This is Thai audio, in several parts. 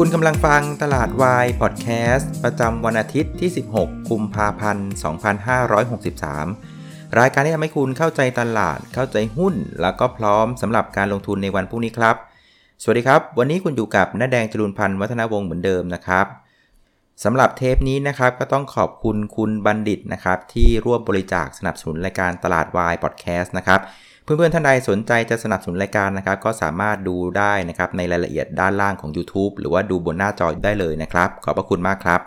คุณกำลังฟังตลาดวายพอดแคสต์ประจำวันอาทิตย์ที่ 16 กุมภาพันธ์ 2563 รายการที่ทำให้คุณเข้าใจตลาด เข้าใจหุ้น แล้วก็พร้อมสำหรับการลงทุนในวันพรุ่งนี้ครับ สวัสดีครับ วันนี้คุณอยู่กับน้าแดงจรุนพันธ์วัฒนาวงศ์เหมือนเดิมนะครับสำหรับเทปนี้นะครับก็ต้องขอบคุณคุณบัณฑิตนะครับที่ร่วมบริจาคสนับสนุนรายการตลาดวายพอดแคสต์นะครับ เพื่อนๆท่านใดสนใจจะสนับสนุนรายการนะครับ ก็สามารถดูได้นะครับในรายละเอียดด้านล่างของ YouTube หรือว่าดูบนหน้าจอได้เลยนะครับ ขอบพระคุณมากครับ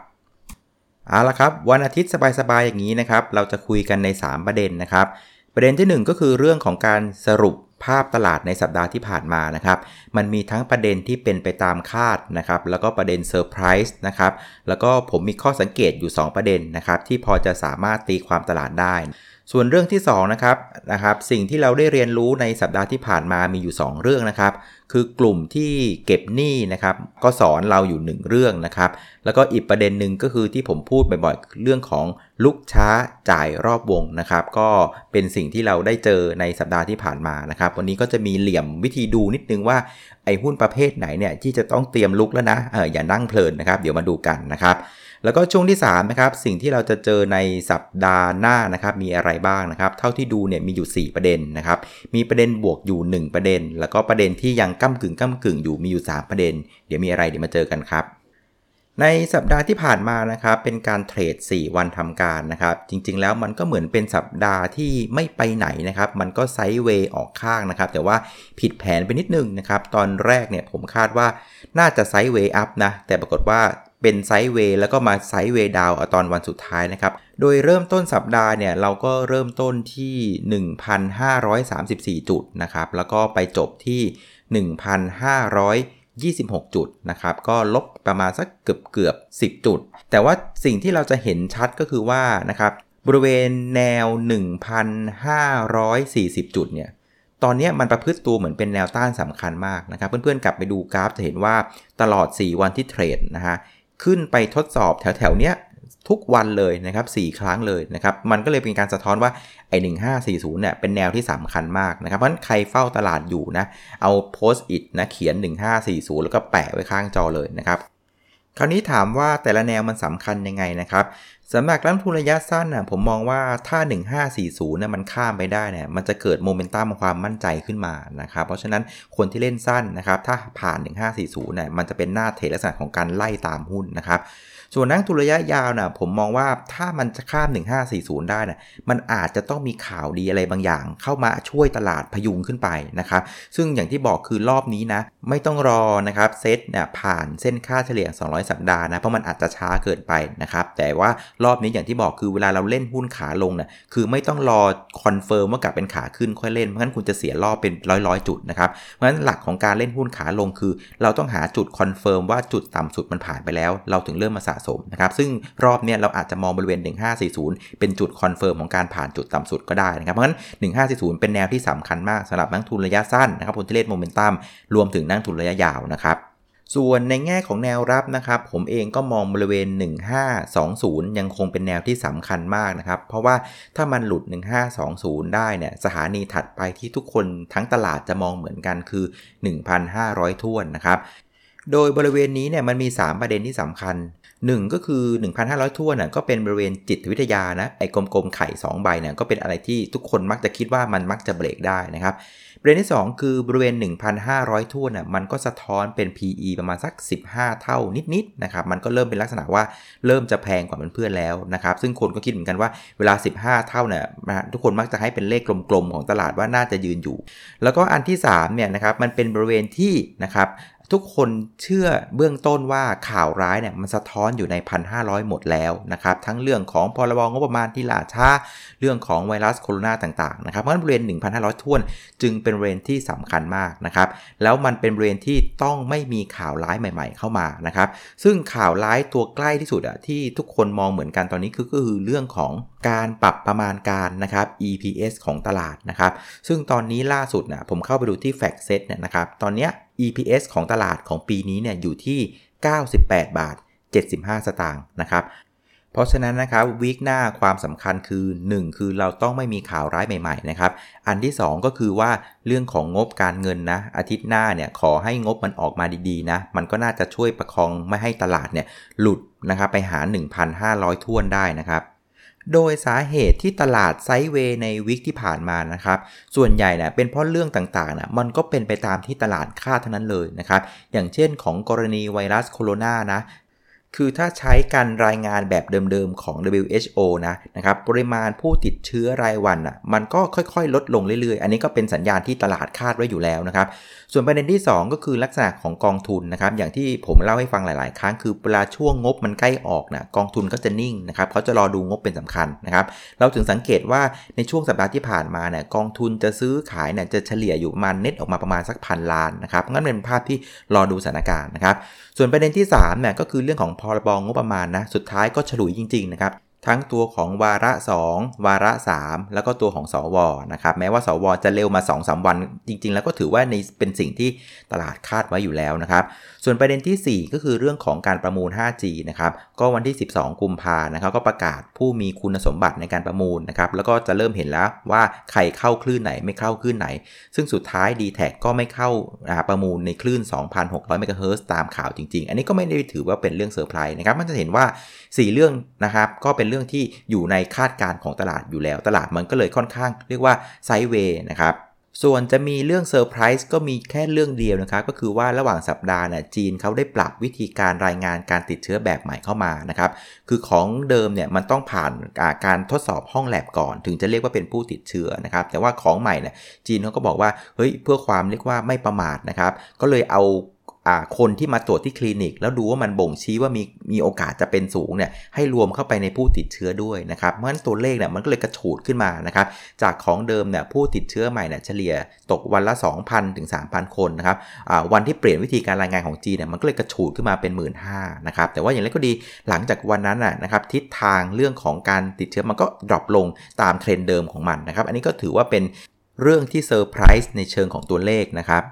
เอาละครับวันอาทิตย์สบายๆอย่างนี้นะครับ เราจะคุยกันใน 3 ประเด็นนะครับ ประเด็นที่ 1 ก็คือเรื่องของการสรุปภาพตลาดในสัปดาห์ที่ผ่านมานะครับ มันมีทั้งประเด็นที่เป็นไปตามคาดนะครับ แล้วก็ประเด็นเซอร์ไพรส์นะครับ แล้วก็ผมมีข้อสังเกตอยู่ 2 ประเด็นนะครับ ที่พอจะสามารถตีความตลาดได้ ส่วนเรื่องที่2นะครับนะครับ สิ่งที่เราได้เรียนรู้ในสัปดาห์ที่ผ่านมามีอยู่ 2 เรื่องนะครับ คือกลุ่มที่เก็บหนี้นะครับ ก็สอนเราอยู่ 1 เรื่องนะครับ แล้วก็อีกประเด็นหนึ่งก็คือที่ผมพูดบ่อยๆเรื่องของลุกช้าจ่ายรอบวงนะครับ ก็เป็นสิ่งที่เราได้เจอในสัปดาห์ที่ผ่านมานะครับ วันนี้ก็จะมีเหลี่ยมวิธีดูนิดนึงว่าไอ้หุ้นประเภทไหนเนี่ยที่จะต้องเตรียมลุกแล้วนะเอออย่านั่งเพลินนะครับ เดี๋ยวมาดูกันนะครับ แล้วก็ช่วงที่3นะครับสิ่งที่เราจะเจอในสัปดาห์หน้านะครับมีอะไรบ้างนะครับ เท่าที่ดูเนี่ยมีอยู่ 4 ประเด็นนะครับ มีประเด็นบวกอยู่ 1 ประเด็น แล้วก็ประเด็นที่ยังก้ากึ่งก้ากึ่งอยู่มีอยู่ 3 ประเด็น เดี๋ยวมีอะไรเดี๋ยวมาเจอกันครับในสัปดาห์ที่ผ่านมานะครับเป็นการเทรด 4 วันทำการนะครับ จริงๆแล้วมันก็เหมือนเป็นสัปดาห์ที่ไม่ไปไหนนะครับ มันก็ sideway ออกข้างนะครับ แต่ว่าผิดแผนไปนิดนึงนะครับ ตอนแรกเนี่ยผมคาดว่าน่าจะ sideway up นะ แต่ปรากฏว่า เป็น sideway แล้วก็มา sideway down ตอนวันสุดท้ายนะครับ โดยเริ่มต้นสัปดาห์เนี่ยเราก็เริ่มต้นที่ 1,534 จุดนะครับ แล้วก็ไปจบที่ 1,526 จุดนะครับ ก็ลบประมาณสักเกือบเกือบ 10 จุด แต่ว่าสิ่งที่เราจะเห็นชัดก็คือว่านะครับบริเวณแนว 1,540 จุดเนี่ยตอนนี้มันประพฤติตัวเหมือนเป็นแนวต้านสำคัญมากนะครับ เพื่อนๆกลับไปดูกราฟจะเห็นว่าตลอด 4 วันที่เทรดนะฮะ ขึ้นไปทดสอบแถวๆเนี้ยทุกวันเลยนะครับ 4 ครั้งเลยนะครับ มันก็เลยเป็นการสะท้อนว่าไอ้1540เนี่ยเป็นแนวที่สำคัญมากนะครับ เพราะฉะนั้นใครเฝ้าตลาดอยู่นะ เอาโพสต์อิดนะเขียน 1540 แล้วก็แปะไว้ข้างจอเลยนะครับ คราวนี้ถามว่าแต่ละแนวมันสำคัญยังไงนะครับสำหรับนักทุนระยะสั้นนะผมมองว่าถ้า 1540นี่ยมันข้ามไปได้เนี่ยมันจะเกิดโมเมนตัมความมั่นใจขึ้นมานะครับเพราะฉะนั้นคนที่เล่นสั้นนะครับถ้าผ่าน 1540เนี่ยมันจะเป็นหน้าเทลักษณะของการไล่ตามหุ้นนะครับ ส่วนนักทุนระยะยาวนะผมมองว่าถ้ามันจะข้าม 1540 ได้นะมันอาจจะต้องมีข่าวดีอะไรบางอย่าง เข้ามาช่วยตลาดพยุงขึ้นไปนะครับ ซึ่งอย่างที่บอกคือรอบนี้นะไม่ต้องรอนะครับเซตเนี่ยผ่านเส้นค่าเฉลี่ย 200 สัปดาห์นะเพราะมันอาจจะช้าเกินไปนะครับแต่ว่ารอบนี้อย่างที่บอกคือเวลาเราเล่นหุ้นขาลงน่ะคือไม่ต้องรอ confirm ว่ากลับเป็นขาขึ้นค่อยเล่นเพราะงั้นคุณจะเสียรอบเป็นร้อยร้อยจุดนะครับเพราะฉะนั้นหลักของการเล่นหุ้นขาลงคือ เราต้องหาจุด confirm ว่าจุดต่ำสุดมันผ่านไปแล้ว เราถึงเริ่มมาสะสมนะครับซึ่งรอบนี้เราอาจจะมองบริเวณ 1540 เป็นจุด confirm ของการผ่านจุดต่ำสุดก็ได้นะครับเพราะฉะนั้น 1540 เป็นแนวที่สำคัญมากสำหรับนักทุนระยะสั้นนะครับคนที่เล่นโมเมนตัมรวมถึงนักทุนระยะยาวนะครับส่วนในแง่ของแนวรับนะครับผมเองก็มองบริเวณ 1520 ยังคงเป็นแนวที่สำคัญมากนะครับเพราะว่าถ้ามันหลุด 1520 ได้เนี่ยสถานีถัดไปที่ทุกคนทั้งตลาดจะมองเหมือนกันคือ 1,500 ท่วนนะครับโดยบริเวณนี้เนี่ยมันมี 3 ประเด็นที่สำคัญ 1 ก็คือ 1,500 ทั่วน่ะก็เป็นบริเวณจิตวิทยานะไอ้กลมๆไข่ 2 ใบเนี่ยก็เป็นอะไรที่ทุกคนมักจะคิดว่ามันมักจะเบรกได้นะครับประเด็นที่ 2 คือบริเวณ 1,500 ทั่วน่ะมันก็สะท้อนเป็น PE ประมาณสัก 15 เท่านิดๆนะครับมันก็เริ่มเป็นลักษณะว่าเริ่มจะแพงกว่าเพื่อนๆแล้วนะครับซึ่งคนก็คิดเหมือนกันว่าเวลา 15 เท่าเนี่ยทุกคนมักจะให้เป็นเลขกลมๆของตลาดว่าน่าจะยืนอยู่ แล้วก็อันที่3เนี่ยนะครับมันเป็นบริเวณที่นะครับ ทุกคนเชื่อเบื้องต้นว่าข่าวร้ายเนี่ยมันสะท้อนอยู่ใน 1,500 หมดแล้วนะครับ ทั้งเรื่องของพรบงบประมาณที่ล่าช้า เรื่องของไวรัสโคโรนาต่างๆนะครับเพราะฉะนั้นบริเวณ 1,500ท่วน จึงเป็นบริเวณที่สำคัญมากนะครับ แล้วมันเป็นบริเวณที่ต้องไม่มีข่าวร้ายใหม่ ๆ เข้ามานะครับ ซึ่งข่าวร้ายตัวใกล้ที่สุดอะที่ทุกคนมองเหมือนกันตอนนี้คือก็คือเรื่องของการปรับประมาณการนะครับ EPS ของตลาดนะครับ ซึ่งตอนนี้ล่าสุดนะผมเข้าไปดูที่ Fact Set เนี่ยนะครับ ตอนเนี้ย EPS ของตลาดของปีนี้เนี่ยอยู่ที่ 98 บาท 75 สตางค์นะครับ เพราะฉะนั้นนะครับวีคหน้าความสำคัญคือ 1 คือเราต้องไม่มีข่าวร้ายใหม่ๆนะครับ อันที่ 2 ก็คือว่าเรื่องของงบการเงินนะอาทิตย์หน้าเนี่ยขอให้งบมันออกมาดีๆนะ มันก็น่าจะช่วยประคองไม่ให้ตลาดเนี่ยหลุดนะครับไปหา 1,500ท่วนได้นะครับ โดยสาเหตุที่ตลาดไซด์เวย์ในวิกที่ผ่านมานะครับ ส่วนใหญ่เนี่ยเป็นเพราะเรื่องต่างๆนะมันก็เป็นไปตามที่ตลาดคาดเท่านั้นเลยนะครับ อย่างเช่นของกรณีไวรัสโคโรนานะ คือถ้าใช้การรายงานแบบเดิมๆของ WHO นะนะครับปริมาณผู้ติดเชื้อรายวันอะมันก็ค่อยๆ ลดลงเรื่อยๆ อันนี้ก็เป็นสัญญาณที่ตลาดคาดไว้อยู่แล้วนะครับ ส่วนประเด็นที่ 2 ก็คือลักษณะของกองทุนนะครับอย่างที่ผมเล่าให้ฟังหลายๆ ครั้งคือเวลาช่วงงบมันใกล้ออกนะกองทุนก็จะนิ่งนะครับเขาจะรอดูงบเป็นสำคัญนะครับเราถึงสังเกตว่าในช่วงสัปดาห์ที่ผ่านมาเนี่ยกองทุนจะซื้อขายเนี่ยจะเฉลี่ยอยู่ประมาณเน็ตออกมาประมาณสักพันล้านนะครับงั้นเป็นภาพที่รอดูสถานการณ์นะครับส่วนประเด็นที่3เนี่ยก็คือเรื่องของพรบงบประมาณนะ สุดท้ายก็ฉลุยจริงๆนะครับ ทั้งตัวของวาระ 2 วาระ 3 แล้วก็ตัวของสวนะครับแม้ว่าสวจะเร็วมา2-3วัน จริง ๆ แล้วก็ถือว่าในเป็นสิ่งที่ตลาดคาดไว้อยู่แล้วนะครับ ส่วนประเด็นที่ 4 ก็คือเรื่องของการประมูล 5G นะครับก็วันที่ 12 กุมภานะครับก็ประกาศผู้มีคุณสมบัติในการประมูลนะครับแล้วก็จะเริ่มเห็นแล้วว่าใครเข้าคลื่นไหนไม่เข้าคลื่นไหน ซึ่งสุดท้าย d t แทก็ไม่เข้าประมูลในคลื่น 2,600เมกะเฮิรตซ์ตามข่าวจริง ๆ อันนี้ก็ไม่ได้ถือว่าเป็นเรื่องเซอร์ไพรส์นะครับมันจะเห็นว่า 4 เรื่องนะครับก็เป็นเรื่องที่อยู่ในคาดการณ์ของตลาดอยู่แล้ว ตลาดมันก็เลยค่อนข้างเรียกว่าไซด์เวย์นะครับส่วนจะมีเรื่องเซอร์ไพรส์ก็มีแค่เรื่องเดียวนะครับ ก็คือว่าระหว่างสัปดาห์น่ะจีนเขาได้ปรับวิธีการรายงานการติดเชื้อแบบใหม่เข้ามานะครับ คือของเดิมเนี่ยมันต้องผ่านการทดสอบห้องแลบก่อน ถึงจะเรียกว่าเป็นผู้ติดเชื้อนะครับ แต่ว่าของใหม่เนี่ยจีนเขาก็บอกว่าเฮ้ยเพื่อความเรียกว่าไม่ประมาทนะครับ ก็เลยเอา คนที่มาตรวจที่คลินิก แล้วดูว่ามันบ่งชี้ว่ามีมีโอกาสจะเป็นสูงเนี่ยให้รวมเข้าไปในผู้ติดเชื้อด้วยนะครับเพราะฉะนั้นตัวเลขเนี่ยมันก็เลยกระฉูดขึ้นมานะครับจากของเดิมเนี่ยผู้ติดเชื้อใหม่เนี่ยเฉลี่ยตกวันละ 2,000ถึง3,000 คนนะครับวันที่เปลี่ยนวิธีการรายงานของจีนเนี่ยมันก็เลยกระฉูดขึ้นมาเป็น 1 หมื่น 5 นะครับแต่ว่าอย่างไรก็ดีหลังจากวันนั้นนะครับทิศทางเรื่องของการติดเชื้อมันก็ drop ลงตามเทรนเดิมของมันนะครับอันนี้ก็ถือว่าเป็นเรื่องที่เซอร์ไพรส์ในเชิงของตัวเลขนะครับ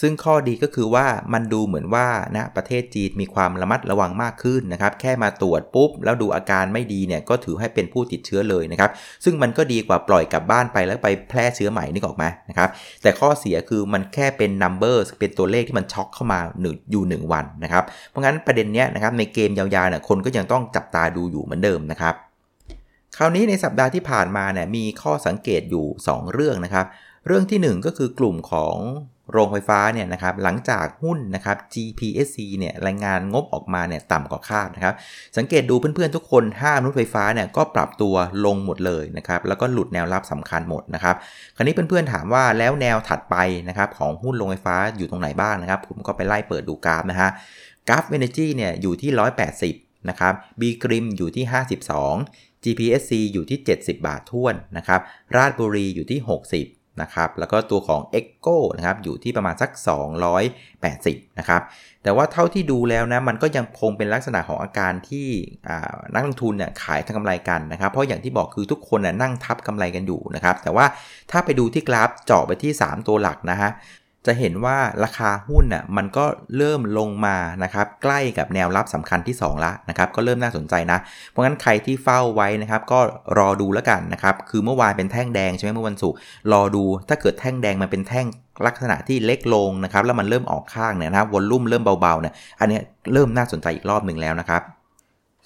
ซึ่งข้อดีก็คือว่ามันดูเหมือนว่านะประเทศจีนมีความระมัดระวังมากขึ้นนะครับ แค่มาตรวจปุ๊บ แล้วดูอาการไม่ดีเนี่ยก็ถือให้เป็นผู้ติดเชื้อเลยนะครับ ซึ่งมันก็ดีกว่าปล่อยกลับบ้านไปแล้วไปแพร่เชื้อใหม่นี่ออกมานะครับ แต่ข้อเสียคือมันแค่เป็น number เป็นตัวเลขที่มันช็อกเข้ามาหนึ่งอยู่ 1 วันนะครับ เพราะงั้นประเด็นเนี้ยนะครับในเกมยาวๆเนี่ยคนก็ยังต้องจับตาดูอยู่เหมือนเดิมนะครับคราวนี้ในสัปดาห์ที่ผ่านมาเนี่ยมีข้อสังเกตอยู่ 2 เรื่องนะครับ เรื่องที่ 1 ก็คือกลุ่มของ โรงไฟฟ้าเนี่ยนะครับหลังจากหุ้นนะครับ GPSC เนี่ยรายงานงบออกมาเนี่ยต่ำกว่าคาดนะครับสังเกตดูเพื่อนๆทุกคน5มนุษย์ไฟฟ้าเนี่ยก็ปรับตัวลงหมดเลยนะครับแล้วก็หลุดแนวรับสำคัญหมดนะครับคราวนี้เพื่อนๆถามว่าแล้วแนวถัดไปนะครับของหุ้นโรงไฟฟ้าอยู่ตรงไหนบ้างนะครับผมก็ไปไล่เปิดดูกราฟนะฮะกราฟเอเนจีเนี่ยอยู่ที่ 180นะครับบีกริมอยู่ที่ 52 GPSC อยู่ที่ 70 บาทท้วนนะครับราชบุรีอยู่ที่ 60 นะครับแล้วก็ตัวของ Echo นะครับอยู่ที่ประมาณสัก 280นะครับแต่ว่าเท่าที่ดูแล้วนะมันก็ยังคงเป็นลักษณะของอาการที่นักลงทุนเนี่ยขายทางกำไรกันนะครับ เพราะอย่างที่บอกคือทุกคนน่ยนั่งทับกำไรกันอยู่นะครับแต่ว่าถ้าไปดูที่กราฟเจาะไปที่ 3 ตัวหลักนะฮะ จะเห็นว่าราคาหุ้นน่ะมันก็เริ่มลงมานะครับใกล้กับแนวรับสำคัญที่ 2 ละนะครับก็เริ่มน่าสนใจนะ เพราะงั้นใครที่เฝ้าไว้นะครับก็รอดูแล้วกันนะครับคือเมื่อวานเป็นแท่งแดงใช่ไหมเมื่อวันศุกร์รอดูถ้าเกิดแท่งแดงมันเป็นแท่งลักษณะที่เล็กลงนะครับแล้วมันเริ่มออกข้างเนี่ยนะวอลลุ่มเริ่มเบาๆเนี่ยอันนี้เริ่มน่าสนใจอีกรอบหนึ่งแล้วนะครับ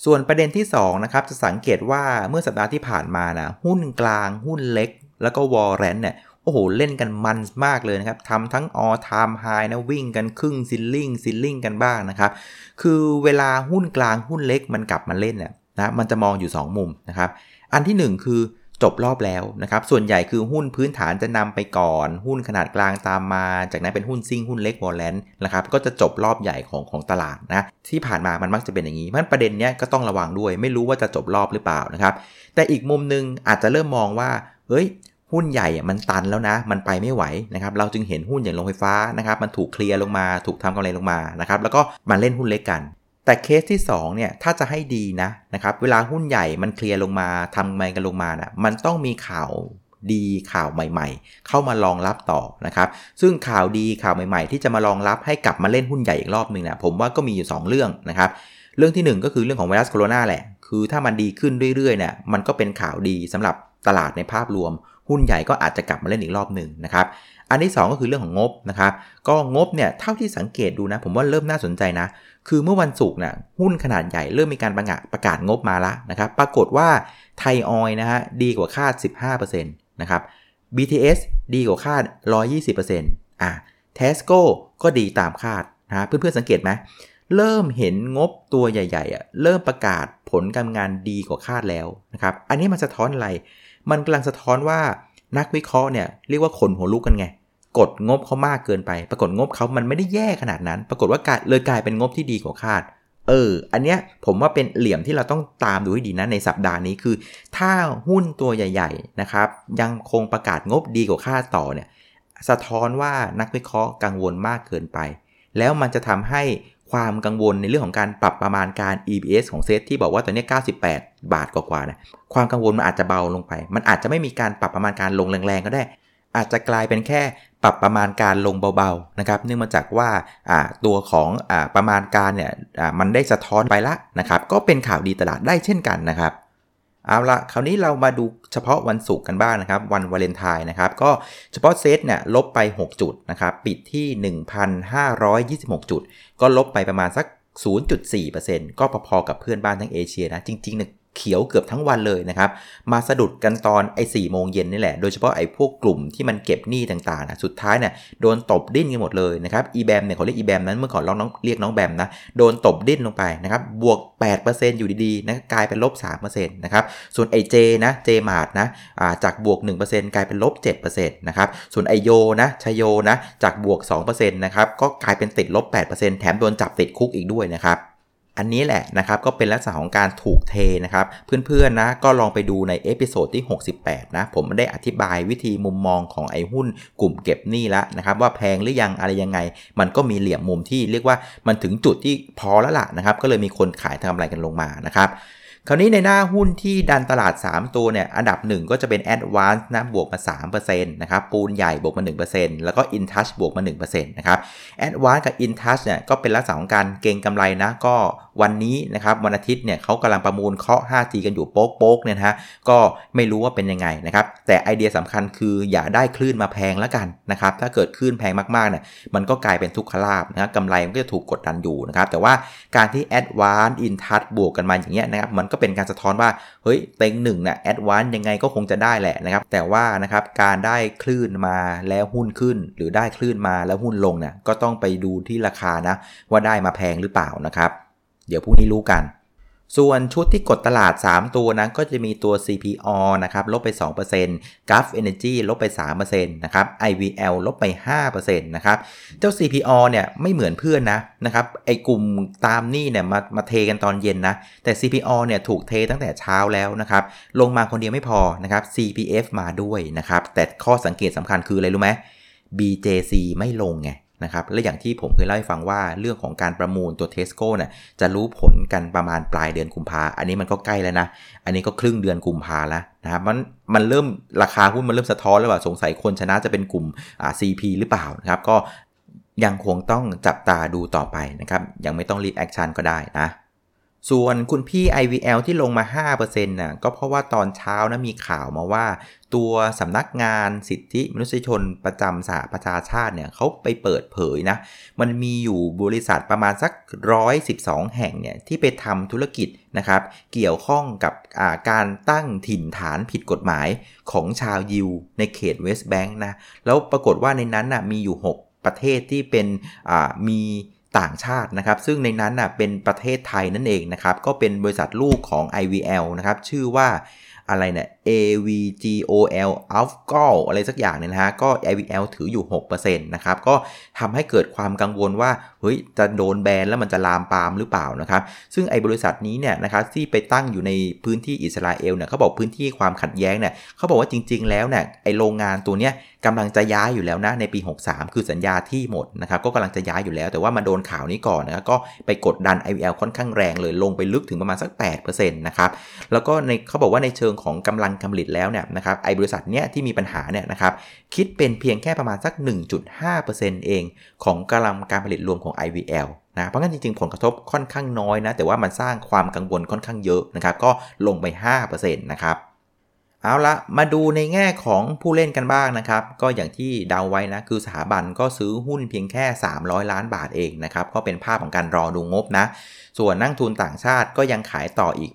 ส่วนประเด็นที่2นะครับจะสังเกตว่าเมื่อสัปดาห์ที่ผ่านมานะหุ้นกลางหุ้นเล็ก แล้วก็วอลเลนเนี่ย โอ้โห เล่นกันมันมากเลยนะครับทำทั้ง all time high นะวิ่งกันครึ่งซิลลิงซิลลิงกันบ้างนะครับ คือเวลาหุ้นกลางหุ้นเล็กมันกลับมาเล่นเนี่ยนะมันจะมองอยู่ 2 มุมนะครับ อันที่ 1 คือจบรอบแล้วนะครับ ส่วนใหญ่คือหุ้นพื้นฐานจะนำไปก่อน หุ้นขนาดกลางตามมา จากนั้นเป็นหุ้นซิ่งหุ้นเล็กวอลเลนนะครับ ก็จะจบรอบใหญ่ของของตลาดนะ ที่ผ่านมามันมักจะเป็นอย่างนี้เพราะประเด็นเนี้ยก็ต้องระวังด้วย ไม่รู้ว่าจะจบรอบหรือเปล่านะครับ แต่อีกมุมนึงอาจจะเริ่มมองว่า เฮ้ย หุ้นใหญ่มันตันแล้วนะ มันไปไม่ไหวนะครับ เราจึงเห็นหุ้นอย่างโรงไฟฟ้านะครับ มันถูกเคลียร์ลงมา ถูกทำกำไรลงมานะครับ แล้วก็มาเล่นหุ้นเล็กกัน แต่เคสที่2เนี่ย ถ้าจะให้ดีนะนะครับ เวลาหุ้นใหญ่มันเคลียร์ลงมาทำกำไรกันลงมานะ่ะ มันต้องมีข่าวดีข่าวใหม่ๆ เข้ามารองรับต่อนะครับ ซึ่งข่าวดีข่าวใหม่ ๆ ที่จะมารองรับให้กลับมาเล่นหุ้นใหญ่อีกรอบหนึ่งนะผมว่าก็มีอยู่ 2 เรื่องนะครับ เรื่องที่ 1 ก็คือเรื่องของไวรัสโคโรนาแหละ คือถ้ามันดีขึ้นเรื่อยๆเนี่ย มันก็เป็นข่าวดีสำหรับตลาดในภาพรวม หุ้นใหญ่ก็อาจจะกลับมาเล่นอีกรอบหนึ่งนะครับ อันที่ 2 ก็คือเรื่องของงบนะครับ ก็งบเนี่ยเท่าที่สังเกตดูนะ ผมว่าเริ่มน่าสนใจนะ คือเมื่อวันศุกร์เนี่ยหุ้นขนาดใหญ่เริ่มมีการประกาศประกาศงบมาละนะครับ ปรากฏว่าไทยออยนะฮะดีกว่าคาด 15%นะครับ BTS ดีกว่าคาด 120%อะ Tesco ก็ดีตามคาดนะเพื่อนๆสังเกตไหมเริ่มเห็นงบตัวใหญ่ๆอะเริ่มประกาศผลการงานดีกว่าคาดแล้วนะครับ อันนี้มันสะท้อนอะไร มันกำลังสะท้อนว่านักวิเคราะห์เนี่ยเรียกว่าขนหัวลุกกันไง กดงบเขามากเกินไป ปรากฏงบเขามันไม่ได้แย่ขนาดนั้น ปรากฏว่าเลยกลายเป็นงบที่ดีกว่าคาด เออ อันเนี้ยผมว่าเป็นเหลี่ยมที่เราต้องตามดูให้ดีนะในสัปดาห์นี้คือ ถ้าหุ้นตัวใหญ่ ๆนะครับ ยังคงประกาศงบดีกว่าคาดต่อเนี่ย สะท้อนว่านักวิเคราะห์กังวลมากเกินไป แล้วมันจะทำให้ ความกังวลในเรื่องของการปรับประมาณการ EPS ของเซตที่บอกว่าตอนนี้ 98 บาทกว่าๆนะความกังวลมันอาจจะเบาลงไป มันอาจจะไม่มีการปรับประมาณการลงแรงๆก็ได้ อาจจะกลายเป็นแค่ปรับประมาณการลงเบาๆนะครับเนื่องมาจากว่าตัวของอประมาณการเนี่ยมันได้สะท้อนไปละนะครับก็เป็นข่าวดีตลาดได้เช่นกันนะครับ เอาละคราวนี้เรามาดูเฉพาะวันศุกร์กันบ้างนะครับ วันวาเลนไทน์นะครับ ก็เฉพาะเซตเนี่ยลบไป 6 จุดนะครับ ปิดที่ 1,526 จุด ก็ลบไปประมาณสัก 0.4%ก็พอๆกับเพื่อนบ้านทั้งเอเชียนะ จริงๆเนี่ย เขียวเกือบทั้งวันเลยนะครับ มาสะดุดกันตอนไอ้สี่โมงเย็นนี่แหละ โดยเฉพาะไอ้พวกกลุ่มที่มันเก็บหนี้ต่างๆนะสุดท้ายเนี่ยโดนตบดิ้นกันหมดเลยนะครับอีแบมเนี่ยเขาเรียกอีแบมนั้นเมื่อก่อนเราน้องเรียกน้องแบมนะโดนตบดิ้นลงไปนะครับบวก 8%อยู่ดีๆนะกลายเป็นลบ3%นะครับส่วนไอ้เจนะ JMART นะจากบวก 1%กลายเป็นลบ7%นะครับส่วนไอ้โยนะ CHAYO นะจากบวก2%นะครับก็กลายเป็นติดลบ8%แถมโดนจับติดคุกอีกด้วยนะครับ อันนี้แหละนะครับก็เป็นลักษณะของการถูกเทนะครับ เพื่อนๆนะก็ลองไปดูใน episode ที่ 68 นะ ผมได้อธิบายวิธีมุมมองของไอ้หุ้นกลุ่มเก็บหนี้แล้วนะครับว่าแพงหรือยังอะไรยังไง มันก็มีเหลี่ยมมุมที่เรียกว่ามันถึงจุดที่พอแล้วล่ะนะครับ ก็เลยมีคนขายทำอะไรกันลงมานะครับ คราวนี้ในหน้าหุ้นที่ดันตลาด 3 ตัวเนี่ยอันดับ 1 ก็จะเป็น Advance นะบวกมา 3%นะครับปูนใหญ่บวกมา 1%แล้วก็ InTouch บวกมา 1%นะครับ Advance กับ InTouch เนี่ยก็เป็นลักษณะของการเก็งกำไรนะก็วันนี้นะครับวันอาทิตย์เนี่ยเขากำลังประมูลเคาะ 5G กันอยู่โป๊กๆเนี่ยนะฮะก็ไม่รู้ว่าเป็นยังไงนะครับแต่ไอเดียสำคัญคืออย่าได้คลื่นมาแพงแล้วกันนะครับถ้าเกิดคลื่นแพงมากๆเนี่ยมันก็กลายเป็นทุกขลาบนะกำไรมันก็จะถูกกดดันอยู่นะครับแต่ว่าการที่ Advance InTouch บวกกันมาอย่างเงี้ยนะครับมันก็เป็นการสะท้อนว่าเฮ้ยเต็งหนึ่งเนี่ยแอดวานยังไงก็คงจะได้แหละนะครับแต่ว่านะครับการได้คลื่นมาแล้วหุ้นขึ้น หรือได้คลื่นมาแล้วหุ้นลงเนี่ยก็ต้องไปดูที่ราคานะว่าได้มาแพงหรือเปล่านะครับ เดี๋ยวพรุ่งนี้รู้กัน ส่วนชุดที่กดตลาด 3 ตัวนั้นก็จะมีตัว CPO นะครับลบไป 2% Gulf Energy ลบไป 3%นะครับ IVL ลบไป 5%นะครับเจ้า CPO เนี่ยไม่เหมือนเพื่อนนะนะครับไอกลุ่มตามนี่เนี่ยมามาเทกันตอนเย็นนะ แต่ CPO เนี่ยถูกเทตั้งแต่เช้าแล้วนะครับลงมาคนเดียวไม่พอนะครับ CPF มาด้วยนะครับแต่ข้อสังเกตสำคัญคืออะไรรู้ไหม BJC ไม่ลงไง นะครับและอย่างที่ผมเคยเล่าให้ฟังว่าเรื่องของการประมูลตัวเทสโก้เนี่ยจะรู้ผลกันประมาณปลายเดือนกุมภาอันนี้มันก็ใกล้แล้วนะ อันนี้ก็ครึ่งเดือนกุมภาแล้วนะครับมันมันเริ่มราคาหุ้นมันเริ่มสะท้อนแล้วว่าสงสัยคนชนะจะเป็นกลุ่มอ่า CP หรือเปล่านะครับก็ยังคงต้องจับตาดูต่อไปนะครับยังไม่ต้องรีบ action ก็ได้นะ ส่วนคุณพี่ IVL ที่ลงมา 5%น่ะก็เพราะว่าตอนเช้านะมีข่าวมาว่า ตัวสำนักงานสิทธิมนุษยชนประจำสหประชาชาติเนี่ยเขาไปเปิดเผยนะ มันมีอยู่บริษัทประมาณสัก 112 แห่งเนี่ยที่ไปทำธุรกิจนะครับ เกี่ยวข้องกับาการตั้งถิ่นฐานผิดกฎหมายของชาวยิวในเขตเวสต์แบงค์นะ แล้วปรากฏว่าในนั้นนะมีอยู่ 6 ประเทศที่เป็นมี ต่างชาตินะครับ ซึ่งในนั้นนะเป็นประเทศไทยนั่นเองนะครับ ก็เป็นบริษัทลูกของ IVL นะครับ ชื่อว่าอะไรเนี่ย AVGOL a l g o อะไรสักอย่างเนี่ยนะฮะ ก็ IVL ถืออยู่ 6%นะครับ ก็ทำให้เกิดความกังวลว่า เฮ้ย จะโดนแบนแล้วมันจะลามปามหรือเปล่านะครับ ซึ่งไอ้บริษัทนี้เนี่ยนะครับที่ไปตั้งอยู่ในพื้นที่อิสราเอลเนี่ยเขาบอกพื้นที่ความขัดแย้งเนี่ยเขาบอกว่าจริง ๆ แล้วเนี่ยไอ้โรงงานตัวเนี้ยกำลังจะย้ายอยู่แล้วนะในปี 63 คือสัญญาที่หมดนะครับก็กำลังจะย้ายอยู่แล้วแต่ว่ามาโดนข่าวนี้ก่อนนะครับก็ไปกดดัน IVL ค่อนข้างแรงเลยลงไปลึกถึงประมาณสัก 8%นะครับแล้วก็ในเขาบอกว่าในเชิงของกำลังการผลิตแล้วเนี่ยนะครับไอบริษัทเนี้ยที่มีปัญหาเนี่ยนะครับคิดเป็นเพียงแค่ประมาณสัก 1.5%เองของกำลังการผลิตรวมของ IVL นะเพราะงั้นจริงๆ ผลกระทบค่อนข้างน้อยนะ แต่ว่ามันสร้างความกังวลค่อนข้างเยอะนะครับ ก็ลงไป 5%นะครับ เอาละมาดูในแง่ของผู้เล่นกันบ้างนะครับ ก็อย่างที่เดาไว้นะ คือสถาบันก็ซื้อหุ้นเพียงแค่ 300 ล้านบาทเองนะครับ ก็เป็นภาพของการรอดูงบนะ ส่วนนักทุนต่างชาติก็ยังขายต่ออีก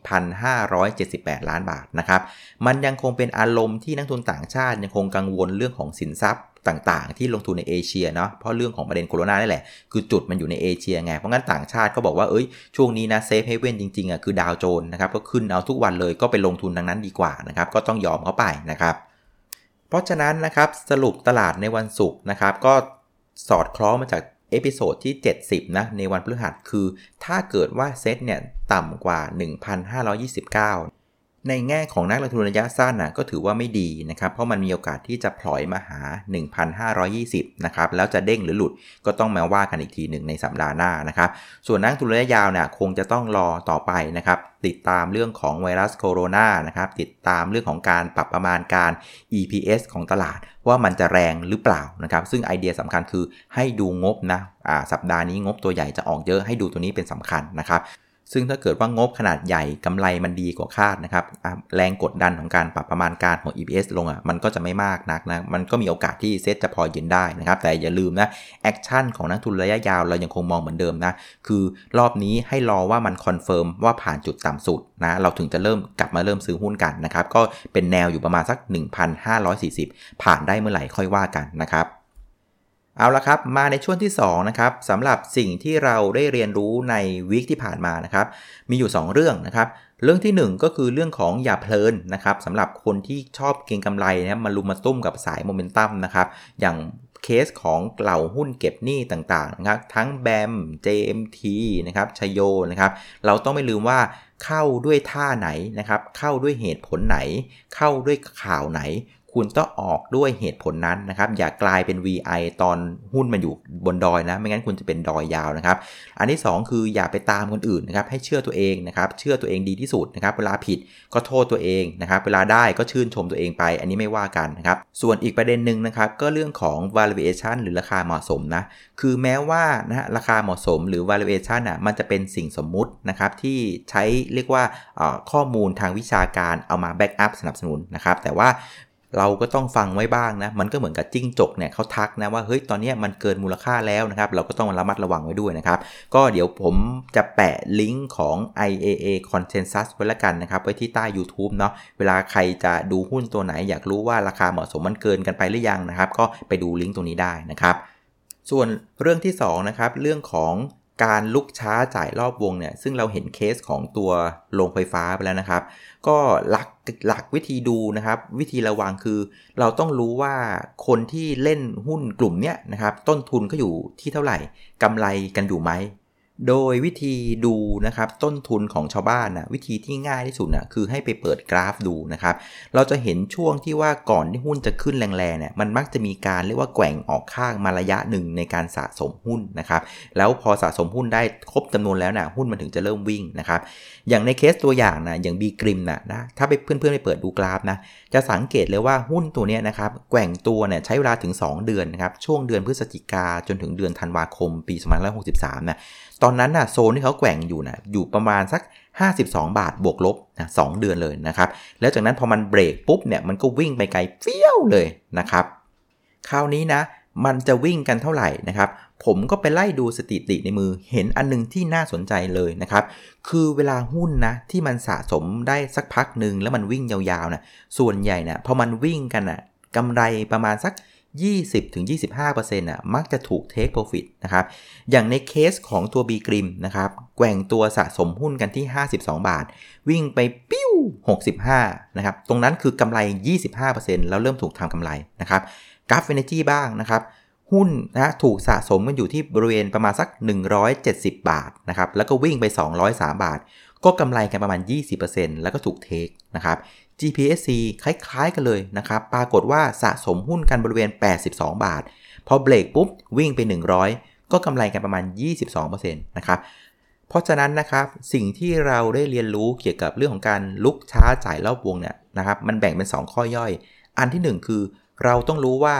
1,578 ล้านบาทนะครับ มันยังคงเป็นอารมณ์ที่นักทุนต่างชาติยังคงกังวลเรื่องของสินทรัพย์ ต่างๆ ที่ลงทุนในเอเชียเนาะเพราะเรื่องของประเด็นโควิดนี่แหละ คือจุดมันอยู่ในเอเชียไง เพราะงั้นต่างชาติก็บอกว่าเอ้ยช่วงนี้นะ safe haven จริงๆอะคือดาวโจนส์นะครับก็ขึ้นเอาทุกวันเลยก็ไปลงทุนทางนั้นดีกว่านะครับก็ต้องยอมเข้าไปนะครับเพราะฉะนั้นนะครับสรุปตลาดในวันศุกร์นะครับก็สอดคล้องมาจาก episode ที่ 70 นะ ในวันพฤหัสคือ ถ้าเกิดว่าเซตเนี่ย ต่ำกว่า 1,529 ในแง่ของนักลงทุนระยะสั้นนะก็ถือว่าไม่ดีนะครับเพราะมันมีโอกาสที่จะพลอยมาหา 1,520นะครับแล้วจะเด้งหรือหลุดก็ต้องมาว่ากันอีกทีหนึ่งในสัปดาห์หน้านะครับส่วนนักลงทุนระยะยาวเนี่ยคงจะต้องรอต่อไปนะครับติดตามเรื่องของไวรัสโคโรนานะครับติดตามเรื่องของการปรับประมาณการ EPS ของตลาด ว่ามันจะแรงหรือเปล่านะครับซึ่งไอเดียสำคัญคือให้ดูงบนะสัปดาห์นี้งบตัวใหญ่จะออกเยอะให้ดูตัวนี้เป็นสำคัญนะครับ ซึ่งถ้าเกิดว่างบขนาดใหญ่กำไรมันดีกว่าคาดนะครับ แรงกดดันของการปรับประมาณการของ EPS ลงอะมันก็จะไม่มากนักนะ มันก็มีโอกาสที่เซ็ตจะพอยืนได้นะครับ แต่อย่าลืมนะ action ของนักทุนระยะยาวเรายังคงมองเหมือนเดิมนะ คือรอบนี้ให้รอว่ามัน confirm ว่าผ่านจุดต่ำสุดนะ เราถึงจะเริ่มกลับมาเริ่มซื้อหุ้นกันนะครับ ก็เป็นแนวอยู่ประมาณสัก 1,540 ผ่านได้เมื่อไหร่ค่อยว่ากันนะครับ เอาละครับ มาในช่วงที่2นะครับสำหรับสิ่งที่เราได้เรียนรู้ในวิกที่ผ่านมานะครับ มีอยู่ 2 เรื่องนะครับ เรื่องที่ 1 ก็คือเรื่องของอย่าเพลินนะครับสำหรับคนที่ชอบเก็งกำไรนะมาลุมมาตุ้มกับสายโมเมนตัมนะครับ อย่างเคสของเหล่าหุ้นเก็บหนี้ต่างๆนะครับ ทั้งแบม JMT นะครับชโยนะครับ เราต้องไม่ลืมว่าเข้าด้วยท่าไหนนะครับ เข้าด้วยเหตุผลไหน เข้าด้วยข่าวไหน คุณต้องออกด้วยเหตุผลนั้นนะครับ อย่ากลายเป็น VI ตอนหุ้นมันอยู่บนดอยนะ ไม่งั้นคุณจะเป็นดอยยาวนะครับ อันที่ 2 คืออย่าไปตามคนอื่นนะครับ ให้เชื่อตัวเองนะครับ เชื่อตัวเองดีที่สุดนะครับ เวลาผิดก็โทษตัวเองนะครับ เวลาได้ก็ชื่นชมตัวเองไป อันนี้ไม่ว่ากันนะครับ ส่วนอีกประเด็นหนึ่งนะครับ ก็เรื่องของ valuation หรือราคาเหมาะสมนะ คือแม้ว่านะราคาเหมาะสมหรือ valuation อะ มันจะเป็นสิ่งสมมุตินะครับที่ใช้เรียกว่าข้อมูลทางวิชาการเอามา back up สนับสนุนนะครับ แต่ว่า เราก็ต้องฟังไว้บ้างนะ มันก็เหมือนกับจิ้งจกเนี่ยเขาทักนะว่าเฮ้ยตอนนี้มันเกินมูลค่าแล้วนะครับ เราก็ต้องระมัดระวังไว้ด้วยนะครับ ก็เดี๋ยวผมจะแปะลิงก์ของ IAA Consensus ไว้ละกันนะครับ ไว้ที่ใต้ YouTube เนาะ เวลาใครจะดูหุ้นตัวไหน อยากรู้ว่าราคาเหมาะสมมันเกินกันไปหรือยังนะครับ ก็ไปดูลิงก์ตรงนี้ได้นะครับ ส่วนเรื่องที่2นะครับ เรื่องของ การลุกช้าจ่ายรอบวงเนี่ยซึ่งเราเห็นเคสของตัวโรงไฟฟ้าไปแล้วนะครับ ก็หลักหลักวิธีดูนะครับ วิธีระวังคือ เราต้องรู้ว่าคนที่เล่นหุ้นกลุ่มเนี้ยนะครับต้นทุนก็อยู่ที่เท่าไหร่กำไรกันอยู่ไหม โดยวิธีดูนะครับต้นทุนของชาวบ้านนะวิธีที่ง่ายที่สุดนะคือให้ไปเปิดกราฟดูนะครับ เราจะเห็นช่วงที่ว่าก่อนที่หุ้นจะขึ้นแรงๆเนี่ยมันมักจะมีการเรียกว่าแกว่งออกข้างมาระยะหนึ่งในการสะสมหุ้นนะครับแล้วพอสะสมหุ้นได้ครบจำนวนแล้วนะหุ้นมันถึงจะเริ่มวิ่งนะครับอย่างในเคสตัวอย่างนะอย่างบีกริมนะนะถ้าไปเพื่อนๆไปเปิดดูกราฟนะจะสังเกตเลยว่าหุ้นตัวนี้นะครับแกว่งตัวเนี่ยใช้เวลาถึง 2 เดือนนะครับช่วงเดือนพฤศจิกาจนถึงเดือนธันวาคมปี2563นะ ตอนนั้นนะ่ะโซนที่เขาแกว่งอยู่นะอยู่ประมาณสัก 52 บาทบวกลบนะสเดือนเลยนะครับ แล้วจากนั้นพอมันเบรกปุ๊บเนี่ยมันก็วิ่งไปไกลเฟี้ยวเลยนะครับ คราวนี้นะมันจะวิ่งกันเท่าไหร่นะครับ ผมก็ไปไล่ดูสถิติในมือเห็นอันนึงที่น่าสนใจเลยนะครับ คือเวลาหุ้นนะที่มันสะสมได้สักพักหนึ่งแล้วมันวิ่งยาวๆนะส่วนใหญ่นะพอมันวิ่งกันนะกำไรประมาณสัก 20-25%อะมักจะถูกเทคโปรฟิตนะครับ อย่างในเคสของตัว B กริมนะครับแกว่งตัวสะสมหุ้นกันที่ 52 บาท วิ่งไปปิ้ว 65 นะครับ ตรงนั้นคือกำไร 25%แล้วเริ่มถูกทำกำไรนะครับ Gulf Energy บ้างนะครับหุ้นนะถูกสะสมกันอยู่ที่บริเวณประมาณสัก 170 บาทนะครับแล้วก็วิ่งไป 203 บาท ก็กำไรกันประมาณ 20%แล้วก็ถูก take นะครับ GPSC คล้ายๆกันเลยนะครับ ปรากฏว่าสะสมหุ้นกันบริเวณ 82 บาท พอเบรกปุ๊บ วิ่งไป 100 ก็กำไรกันประมาณ 22%นะครับ เพราะฉะนั้นนะครับ สิ่งที่เราได้เรียนรู้เกี่ยวกับเรื่องของการลุกช้าจ่ายรอบวงเนี่ยนะครับ มันแบ่งเป็น 2 ข้อย่อย อันที่ 1 คือ เราต้องรู้ว่า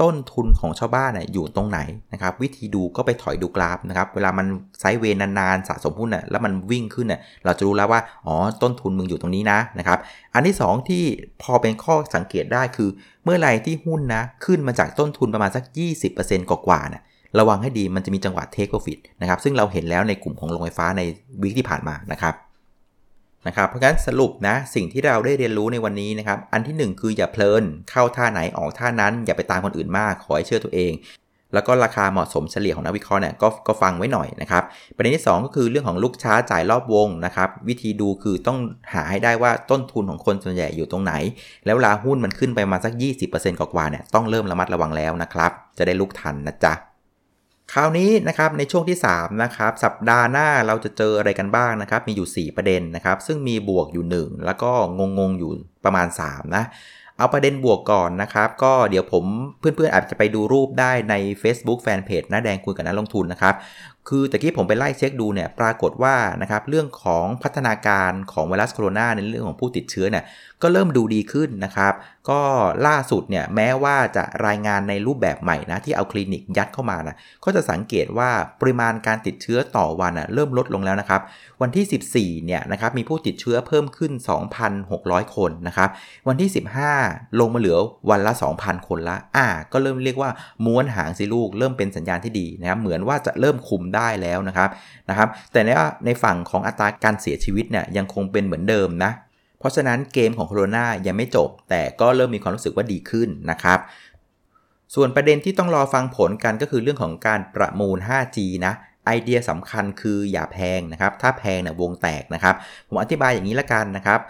ต้นทุนของชาวบ้านน่ยอยู่ตรงไหนนะครับวิธีดูก็ไปถอยดูกราฟนะครับเวลามันไซด์เวนนานๆสะสมหุ้นน่ะแล้วมันวิ่งขึ้นน่ะเราจะรู้แล้วว่าอ๋อต้นทุนมึงอยู่ตรงนี้นะนะครับอันที่ 2 ที่พอเป็นข้อสังเกตได้คือ เมื่อไรที่หุ้นนะขึ้นมาจากต้นทุนประมาณสัก 20%กว่าๆน่ะระวังให้ดีมันจะมีจังหวะเทคโปรฟิตนะครับซึ่งเราเห็นแล้วในกลุ่มของโรงไฟฟ้าในวิกที่ผ่านมานะครับ นะครับ เพราะงั้นสรุปนะสิ่งที่เราได้เรียนรู้ในวันนี้นะครับ อันที่ 1 คืออย่าเพลินเข้าท่าไหนออกท่านั้น อย่าไปตามคนอื่นมาก ขอให้เชื่อตัวเอง แล้วก็ราคาเหมาะสมเฉลี่ยของนักวิเคราะห์เนี่ยกก็ฟังไว้หน่อยนะครับประเด็นที่ 2 ก็คือเรื่องของลูกช้าจ่ายรอบวงนะครับวิธีดูคือต้องหาให้ได้ว่าต้นทุนของคนส่วนใหญ่อยู่ตรงไหน แล้วเวลาหุ้นมันขึ้นไปมาสัก 20%กว่าเนี่ยต้องเริ่มระมัดระวังแล้วนะครับจะได้ลุกทันนะจ๊ะ คราวนี้นะครับในช่วงที่3นะครับสัปดาห์หน้าเราจะเจออะไรกันบ้างนะครับมีอยู่ 4 ประเด็นนะครับ ซึ่งมีบวกอยู่ 1 แล้วก็งงๆอยู่ประมาณ 3 นะเอาประเด็นบวกก่อนนะครับ ก็เดี๋ยวผมเพื่อนๆอาจจะไปดูรูปได้ใน Facebook Fanpage น้าแดงคุยกับนักลงทุนนะครับคือตะกี้ผมไปไล่เช็คดูเนี่ยปรากฏว่านะครับเรื่องของพัฒนาการของไวรัสโคโรนาในเรื่องของผู้ติดเชื้อเนี่ยก็เริ่มดูดีขึ้นนะครับก็ล่าสุดเนี่ยแม้ว่าจะรายงานในรูปแบบใหม่นะที่เอาคลินิกยัดเข้ามานะก็จะสังเกตว่าปริมาณการติดเชื้อต่อวันนะเริ่มลดลงแล้วนะครับ วันที่ 14เนี่ยนะครับมีผู้ติดเชื้อเพิ่มขึ้น 2,600 คนนะครับวันที่ 15 ลงมาเหลือวันละ 2,000 คนละอ่าก็เริ่มเรียกว่าม้วนหางสิลูก เริ่มเป็นสัญญาณที่ดีนะครับเหมือนว่าจะเริ่มคุมได้แล้วนะครับนะครับแต่ในในฝั่งของอัตราการเสียชีวิตเนี่ยยังคงเป็นเหมือนเดิมนะ เพราะฉะนั้นเกมของโคโรนายังไม่จบ แต่ก็เริ่มมีความรู้สึกว่าดีขึ้นนะครับ ส่วนประเด็นที่ต้องรอฟังผลกันก็คือเรื่องของการประมูล 5G นะไอเดียสำคัญคืออย่าแพงนะครับ ถ้าแพงเนี่ยวงแตกนะครับ ผมอธิบายอย่างนี้ละกันนะครับ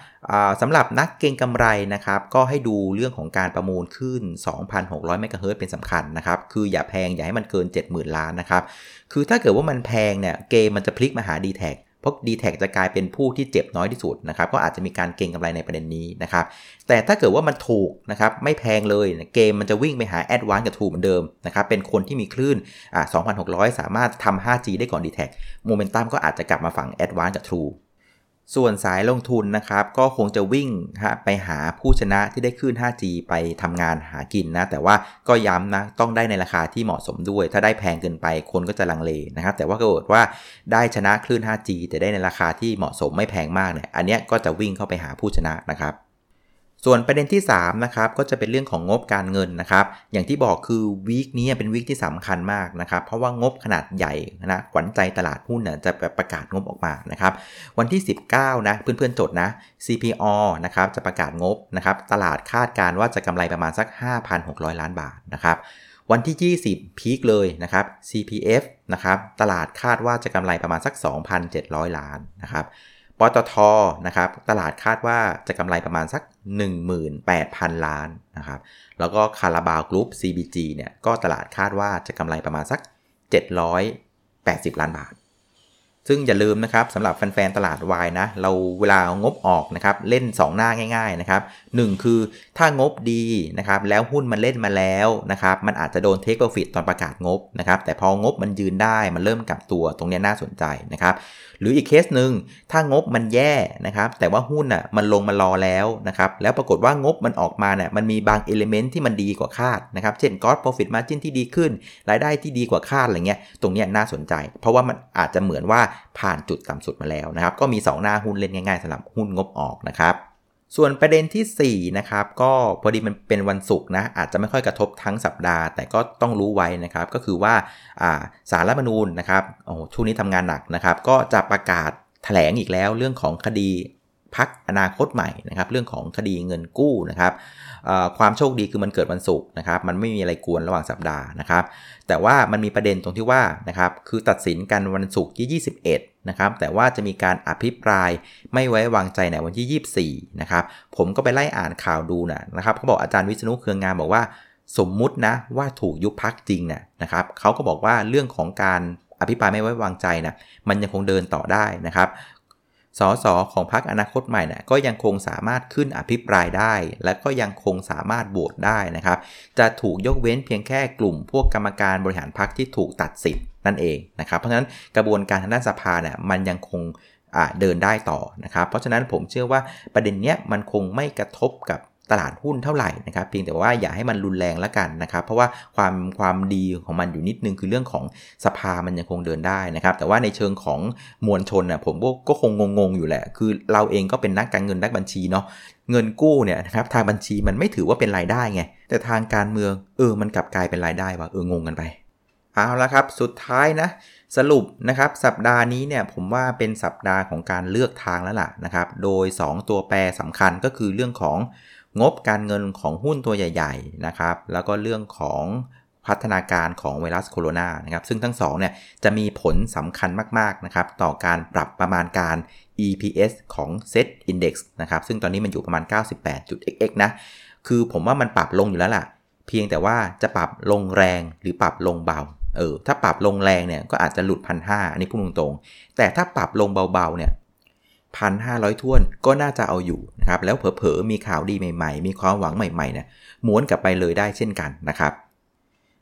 สำหรับนักเก็งกำไรนะครับ ก็ให้ดูเรื่องของการประมูลขึ้น 2,600เมกะเฮิรตเป็นสำคัญนะครับ คืออย่าแพงอย่าให้มันเกิน 70,000 ล้านนะครับ คือถ้าเกิดว่ามันแพงเนี่ยเกมมันจะพลิกมาหา d t แท เพราะ d t แทจะกลายเป็นผู้ที่เจ็บน้อยที่สุดนะครับก็อาจจะมีการเก็งกำไรในประเด็นนี้นะครับแต่ถ้าเกิดว่ามันถูกนะครับไม่แพงเลยเกมมันจะวิ่งไปหาแอดวานกับทูเหมือนเดิมนะครับเป็นคนที่มีคลื่นอ่า2,600 สามารถทำ 5G ได้ก่อน d t แทโมเมนตัมก็อาจจะกลับมาฝั่งแอดวานกับทู ส่วนสายลงทุนนะครับก็คงจะวิ่งไปหาผู้ชนะที่ได้คลื่น 5G ไปทำงานหากินนะ แต่ว่าก็ย้ำนะต้องได้ในราคาที่เหมาะสมด้วย ถ้าได้แพงเกินไปคนก็จะลังเลนะครับ แต่ว่าก็เกิดว่าได้ชนะคลื่น 5G แต่ได้ในราคาที่เหมาะสมไม่แพงมากเนี่ยอันนี้ก็จะวิ่งเข้าไปหาผู้ชนะนะครับ ส่วนประเด็นที่3นะครับก็จะเป็นเรื่องของงบการเงินนะครับ อย่างที่บอกคือวีคนี้เป็นวีคที่สำคัญมากนะครับ เพราะว่างบขนาดใหญ่นะขวัญใจตลาดหุ้นเนี่ยจะประกาศงบออกมานะครับ วันที่ 19 นะเพื่อนๆจดนะ CPO นะครับจะประกาศงบนะครับ ตลาดคาดการว่าจะกำไรประมาณสัก 5,600 ล้านบาทนะครับ วันที่ 20 พีคเลยนะครับ CPF นะครับตลาดคาดว่าจะกำไรประมาณสัก 2,700 ล้านนะครับปตทนะครับตลาดคาดว่าจะกำไรประมาณสัก 18,000 ล้านนะครับ แล้วก็คาราบาวกรุ๊ป CBG เนี่ย ก็ตลาดคาดว่าจะกำไรประมาณสัก 780 ล้านบาท ซึ่งอย่าลืมนะครับสำหรับแฟนๆ ตลาดวายนะ เราเวลางบออกนะครับ เล่น 2 หน้าง่าย ๆ นะครับคือถ้างบดีนะครับ แล้วหุ้นมันเล่นมาแล้วนะครับ มันอาจจะโดน take profit ตอนประกาศงบนะครับ แต่พองบมันยืนได้ มันเริ่มกลับตัว ตรงนี้น่าสนใจนะครับ หรืออีกเคสหนึ่งถ้างบมันแย่นะครับแต่ว่าหุ้นอะมันลงมารอแล้วนะครับแล้วปรากฏว่างบมันออกมาเนี่ยมันมีบาง element ที่มันดีกว่าคาดนะครับเช่นกอ o โปรฟิตมาจินที่ดีขึ้น รายได้ที่ดีกว่าคาดอะไรเงี้ยตรงนี้น่าสนใจ เพราะว่ามันอาจจะเหมือนว่าผ่านจุดต่ำสุดมาแล้วนะครับก็มี 2 หน้าหุ้นเล่นง่ายๆสำหรับหุ้นงบออกนะครับ ส่วนประเด็นที่4นะครับก็พอดีมันเป็นวันศุกร์นะอาจจะไม่ค่อยกระทบทั้งสัปดาห์ แต่ก็ต้องรู้ไว้นะครับก็คือว่าสารรัฐมนูญนะครับโอ้ช่วงนี้ทำงานหนักนะครับ ก็จะประกาศแถลงอีกแล้วเรื่องของคดีพักอนาคตใหม่นะครับเรื่องของคดีเงินกู้นะครับความโชคดีคือมันเกิดวันศุกร์นะครับมันไม่มีอะไรกวนระหว่างสัปดาห์นะครับแต่ว่ามันมีประเด็นตรงที่ว่านะครับคือตัดสินกันวันศุกร์ที่ 21 นะครับ แต่ว่าจะมีการอภิปรายไม่ไว้วางใจในวันที่ 24 นะครับ ผมก็ไปไล่อ่านข่าวดูนะนะครับเขาบอกอาจารย์วิษณุเครืองงามบอกว่าสมมุตินะว่าถูกยุบพักจริงนะนะครับเขาก็บอกว่าเรื่องของการอภิปรายไม่ไว้วางใจนะมันยังคงเดินต่อได้นะครับสสของพรรคอนาคตใหม่นี่ยก็ยังคงสามารถขึ้นอภิปรายได้ และก็ยังคงสามารถโหวตได้นะครับ จะถูกยกเว้นเพียงแค่กลุ่มพวกกรรมการบริหารพรรคที่ถูกตัดสิทธิ์ นั่นเองนะครับ เพราะฉะนั้นกระบวนการทางด้านสภาเนี่ยมันยังคงเดินได้ต่อนะครับ เพราะฉะนั้นผมเชื่อว่าประเด็นเนี้ยมันคงไม่กระทบกับตลาดหุ้นเท่าไหร่นะครับ เพียงแต่ว่าอย่าให้มันรุนแรงแล้วกันนะครับ เพราะว่าความความดีของมันอยู่นิดนึงคือเรื่องของสภามันยังคงเดินได้นะครับ แต่ว่าในเชิงของมวลชนนะผมก็คงงงๆอยู่แหละ คือเราเองก็เป็นนักการเงินนักบัญชีเนาะเงินกู้เนี่ยนะครับทางบัญชีมันไม่ถือว่าเป็นรายได้ไงแต่ทางการเมืองเออมันกลับกลายเป็นรายได้ว่ะเอองงกันไป เอาละครับ สุดท้ายนะ สรุปนะครับ สัปดาห์นี้เนี่ยผมว่าเป็นสัปดาห์ของการเลือกทางแล้วล่ะนะครับ โดย 2 ตัวแปรสำคัญก็คือเรื่องของงบการเงินของหุ้นตัวใหญ่ ๆ นะครับ แล้วก็เรื่องของพัฒนาการของไวรัสโคโรนานะครับ ซึ่งทั้งสองเนี่ยจะมีผลสำคัญมากๆนะครับ ต่อการปรับประมาณการ EPS ของ Set Index นะครับ ซึ่งตอนนี้มันอยู่ประมาณ 98.xx นะ คือผมว่ามันปรับลงอยู่แล้วล่ะ เพียงแต่ว่าจะปรับลงแรงหรือปรับลงเบา เออถ้าปรับลงแรงเนี่ยก็อาจจะหลุดพันห้าอันนี้พูดตรงๆ แต่ถ้าปรับลงเบาๆเนี่ยพันห้าร้อยท่วนก็น่าจะเอาอยู่นะครับแล้วเผลอๆมีข่าวดีใหม่ๆ มีความหวังใหม่ๆเนี่ยม้วนกลับไปเลยได้เช่นกันนะครับ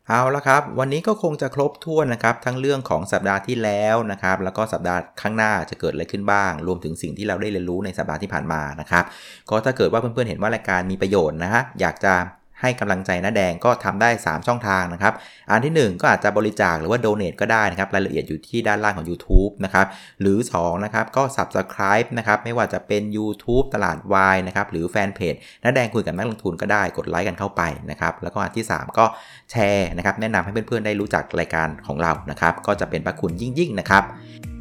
เอาละครับ วันนี้ก็คงจะครบถ้วนนะครับ ทั้งเรื่องของสัปดาห์ที่แล้วนะครับ แล้วก็สัปดาห์ข้างหน้าจะเกิดอะไรขึ้นบ้าง รวมถึงสิ่งที่เราได้เรียนรู้ในสัปดาห์ที่ผ่านมานะครับ ก็ถ้าเกิดว่าเพื่อนๆเห็นว่ารายการมีประโยชน์นะฮะอยากจะ ให้กำลังใจน้าแดงก็ทำได้ 3 ช่องทางนะครับ อันที่ 1 ก็อาจจะบริจาคหรือว่าโดเน a t ก็ได้นะครับ รายละเอียดอยู่ที่ด้านล่างของ YouTube นะครับ หรือ2นะครับก็ Subscribe นะครับ ไม่ว่าจะเป็น YouTube ตลาดวายนะครับ หรือแฟนเพจน้าแดงคุยกับนักลงทุนก็ได้กดไลค์กันเข้าไปนะครับ แล้วก็อันที่ 3 ก็แชร์นะครับ แนะนำให้เพื่อนๆได้รู้จักรายการของเรานะครับ ก็จะเป็นประคุณยิ่งๆนะครับ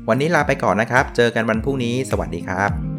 วันนี้ลาไปก่อนนะครับ เจอกันวันพรุ่งนี้ สวัสดีครับ